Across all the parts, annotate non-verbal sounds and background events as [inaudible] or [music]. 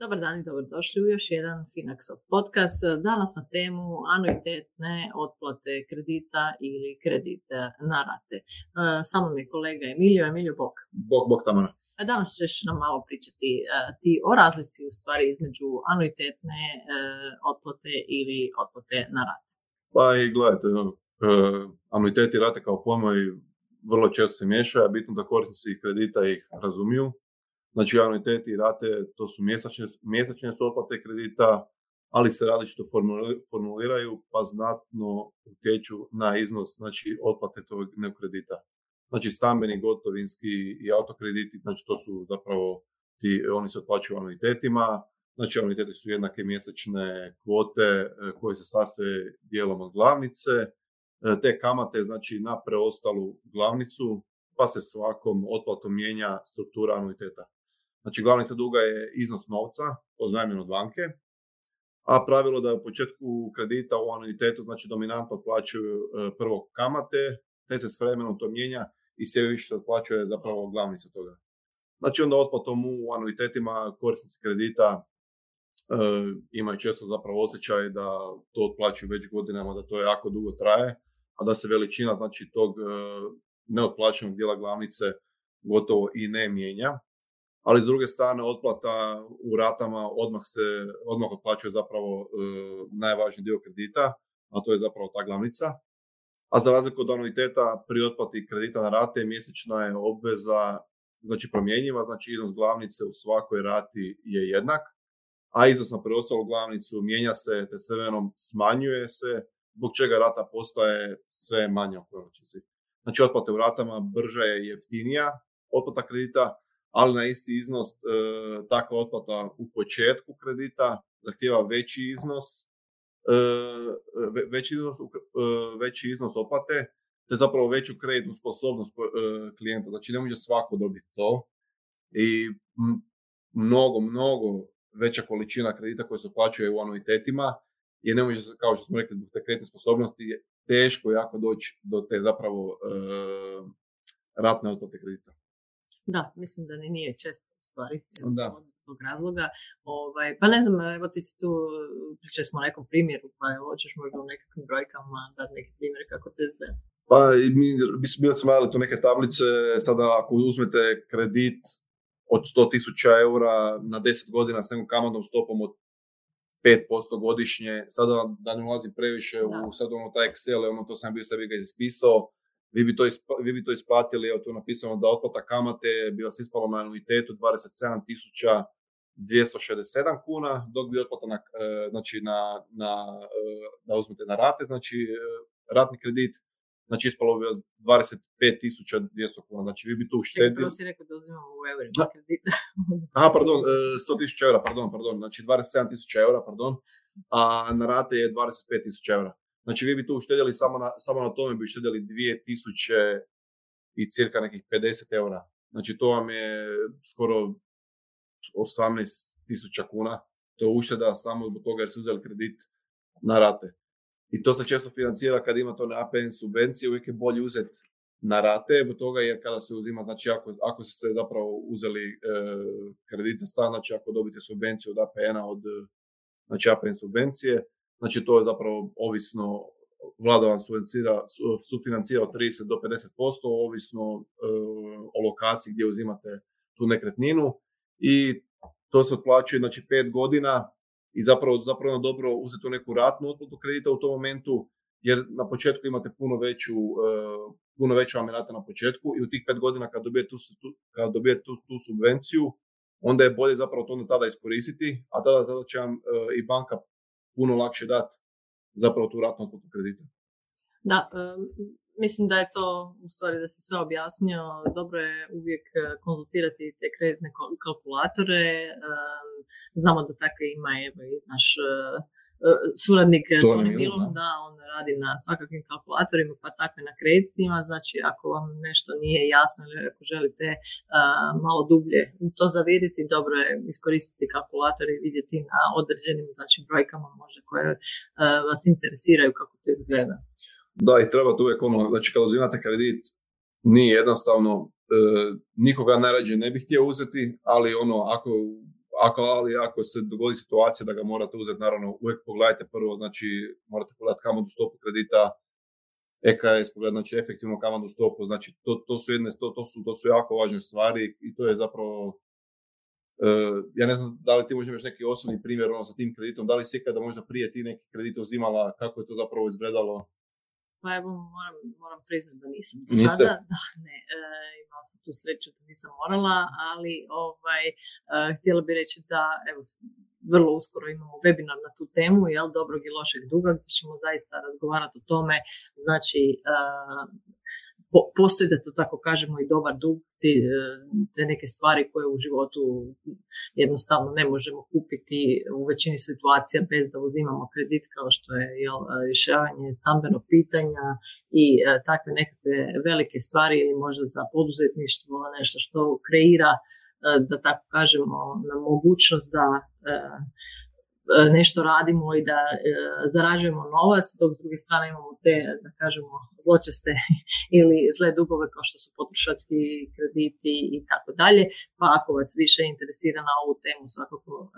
Dobar dan i dobrodošli u još jedan Finaxov podcast. Danas na temu anuitetne otplate kredita ili kredita na rate. E, Sa mnom je kolega Emilio. Emilio, bok. Bog, bog Tamara. A danas ćeš nam malo pričati e, ti o razlici u stvari između anuitetne e, otplate ili otplate na rate. Pa i gledajte, uh, anuiteti i rate kao pojmovi vrlo često se miješaju, bitno da korisnici kredita ih razumiju. Znači, anuiteti i rate to su mjesečne, mjesečne su otplate kredita, ali se različito formuli- formuliraju pa znatno utječu na iznos znači, otplate tog nekog kredita. Znači, stambeni, gotovinski i autokrediti, znači to su zapravo ti, oni se otplaćuju anuitetima, Znači, anuiteti su jednake mjesečne kvote e, koje se sastoje dijelom od glavnice, e, te kamate znači na preostalu glavnicu, pa se svakom otplatom mijenja struktura anuiteta. Znači, glavnica duga je iznos novca pozajmljen od banke, a pravilo da je u početku kredita u anuitetu znači dominantno otplaćuju e, prvo kamate, te se s vremenom to mijenja i sve više se otplaćuje zapravo glavnica toga. Znači onda otplatom u anuitetima korisnici kredita e, imaju često zapravo osjećaj da to otplaćuju već godinama, da to jako dugo traje, a da se veličina znači tog e, neotplaćenog dijela glavnice gotovo i ne mijenja. Ali s druge strane otplata u ratama odmah se odmah otplaćuje zapravo e, najvažniji dio kredita, a to je zapravo ta glavnica. A za razliku od anuiteta pri otplati kredita na rate mjesečna je obveza znači promjenjiva, znači iznos glavnice u svakoj rati je jednak, a iznos na preostalu glavnicu mijenja se te s vremenom smanjuje se, zbog čega rata postaje sve manja u konačnici. Znači otplate u ratama brža je jeftinija otplata kredita, ali na isti iznos e, takva otplata u početku kredita zahtjeva veći iznos, veći iznos, e, veći iznos otplate, te zapravo veću kreditnu sposobnost e, klijenta. Znači ne može svako dobiti to i mnogo, mnogo veća količina kredita koja se otplaćuje u anuitetima jer ne može, kao što smo rekli, zbog te kreditne sposobnosti je teško jako doći do te zapravo e, ratne otplate kredita. Da, mislim da ni nije često u stvari Da. od tog razloga. Ovaj, pa ne znam, evo ti si tu, pričali smo o nekom primjeru, pa evo, hoćeš možda u nekakvim brojkama dati neki primjer kako to izgleda. Pa mi, mi smo bili imali tu neke tablice, sada ako uzmete kredit od 100.000 eura na 10 godina s nekom kamatnom stopom od 5% godišnje, sada da ne ulazim previše Da. u sad ono taj Excel, ono to sam bio sebi ga ispisao, vi bi to, ispa, vi bi to isplatili, evo tu napisano da otplata kamate bi vas ispalo na anuitetu 27.267 kuna, dok bi otplata na, e, znači na, na, e, da uzmete na rate, znači e, ratni kredit, znači ispalo bi vas 25.200 kuna, znači vi bi tu Čekaj, uštedili. prvo si rekao da uzimamo u eurima Da. kredita. [laughs] Aha, pardon, e, 100.000 eura, pardon, pardon, znači 27.000 eura, pardon, a na rate je 25.000 eura. Znači vi bi tu uštedjeli samo na, samo na tome bi uštedjeli 2.000 i cirka nekih 50 eura. Znači to vam je skoro 18.000 kuna. To je ušteda samo zbog toga jer su uzeli kredit na rate. I to se često financira kad imate one APN subvencije, uvijek je bolje uzeti na rate, zbog toga jer kada se uzima, znači ako, ako ste se zapravo uzeli e, kredit za stan, znači ako dobite subvenciju od APN-a, od znači APN subvencije, znači to je zapravo ovisno, vlada vam sufinancira, su- sufinancira od 30 do 50%, ovisno e, o lokaciji gdje uzimate tu nekretninu i to se otplaćuje znači pet godina i zapravo, zapravo je dobro uzeti tu neku ratnu otplatu kredita u tom momentu, jer na početku imate puno veću, e, puno veću amenata na početku i u tih pet godina kad dobijete tu, kad dobijete tu, tu subvenciju, onda je bolje zapravo to onda tada iskoristiti, a tada, tada će vam e, i banka puno lakše dati zapravo tu ratnu otplatu kredita. Da, mislim da je to, u stvari da se sve objasnio, dobro je uvijek e, konzultirati te kreditne kal- kalkulatore. Znamo da takve ima evo i naš e, e, suradnik Milun, da. da, on radi na svakakvim kalkulatorima, pa takve na kreditnima. Znači, ako vam nešto nije jasno ili ako želite malo dublje to zavidjeti, dobro je iskoristiti kalkulator i vidjeti na određenim znači, brojkama možda koje vas interesiraju kako to izgleda. Da, i treba tu uvijek ono, znači kad uzimate kredit, nije jednostavno, e, nikoga najrađe ne bih htio uzeti, ali ono, ako ako, ali ako se dogodi situacija da ga morate uzeti, naravno uvijek pogledajte prvo, znači morate pogledati kamatnu stopu kredita, EKS pogledati, znači efektivno kamatnu stopu, znači to, to, su jedne, to, to, su, to su jako važne stvari i to je zapravo uh, ja ne znam da li ti možda imaš neki osobni primjer ono, sa tim kreditom, da li si ikada možda prije ti neki kredit uzimala, kako je to zapravo izgledalo? Pa evo, moram, moram priznati da nisam do sada. Da, ne, e, imala sam tu sreću da nisam morala, ali ovaj, e, htjela bih reći da evo, vrlo uskoro imamo webinar na tu temu, jel, dobrog i lošeg duga, gdje ćemo zaista razgovarati o tome, znači, e, postoji da to tako kažemo i dobar dug, e, te neke stvari koje u životu jednostavno ne možemo kupiti u većini situacija bez da uzimamo kredit kao što je jel, rješavanje stambenog pitanja i e, takve nekakve velike stvari ili možda za poduzetništvo nešto što kreira e, da tako kažemo na mogućnost da nešto radimo i da e, zarađujemo novac, dok s druge strane imamo te, da kažemo, zločeste [laughs] ili zle dugove kao što su potrošački krediti i tako dalje. Pa ako vas više interesira na ovu temu, svakako uh,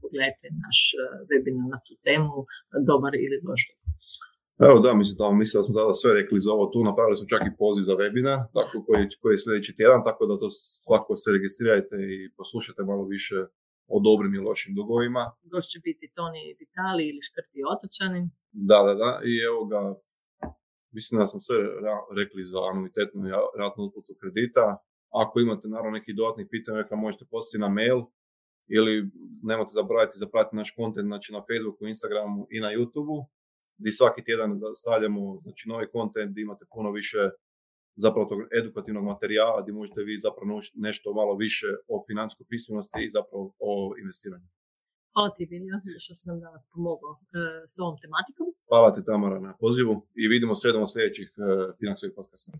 pogledajte naš webinar na tu temu, dobar ili loš Evo da, mislim da, mislim da smo tada sve rekli za ovo tu, napravili smo čak i poziv za webinar, tako koji, koji je sljedeći tjedan, tako da to svako se registrirajte i poslušajte malo više o dobrim i lošim dugovima. Gost će biti Toni Vitali ili Škrti Otočanin. Da, da, da. I evo ga, mislim da smo sve rekli za anuitetnu i ratnu otplatu kredita. Ako imate naravno neki dodatni pitanja, neka možete poslati na mail ili nemojte zaboraviti zapratiti naš kontent znači na Facebooku, Instagramu i na YouTubeu gdje svaki tjedan stavljamo znači, novi kontent, gdje imate puno više zapravo tog edukativnog materijala gdje možete vi zapravo naučiti nešto malo više o financijskoj pismenosti i zapravo o investiranju. Hvala ti, Binio, što si nam danas pomogao e, s ovom tematikom. Hvala ti, Tamara, na pozivu i vidimo se jednom sljedećih e, financijskih podcasta.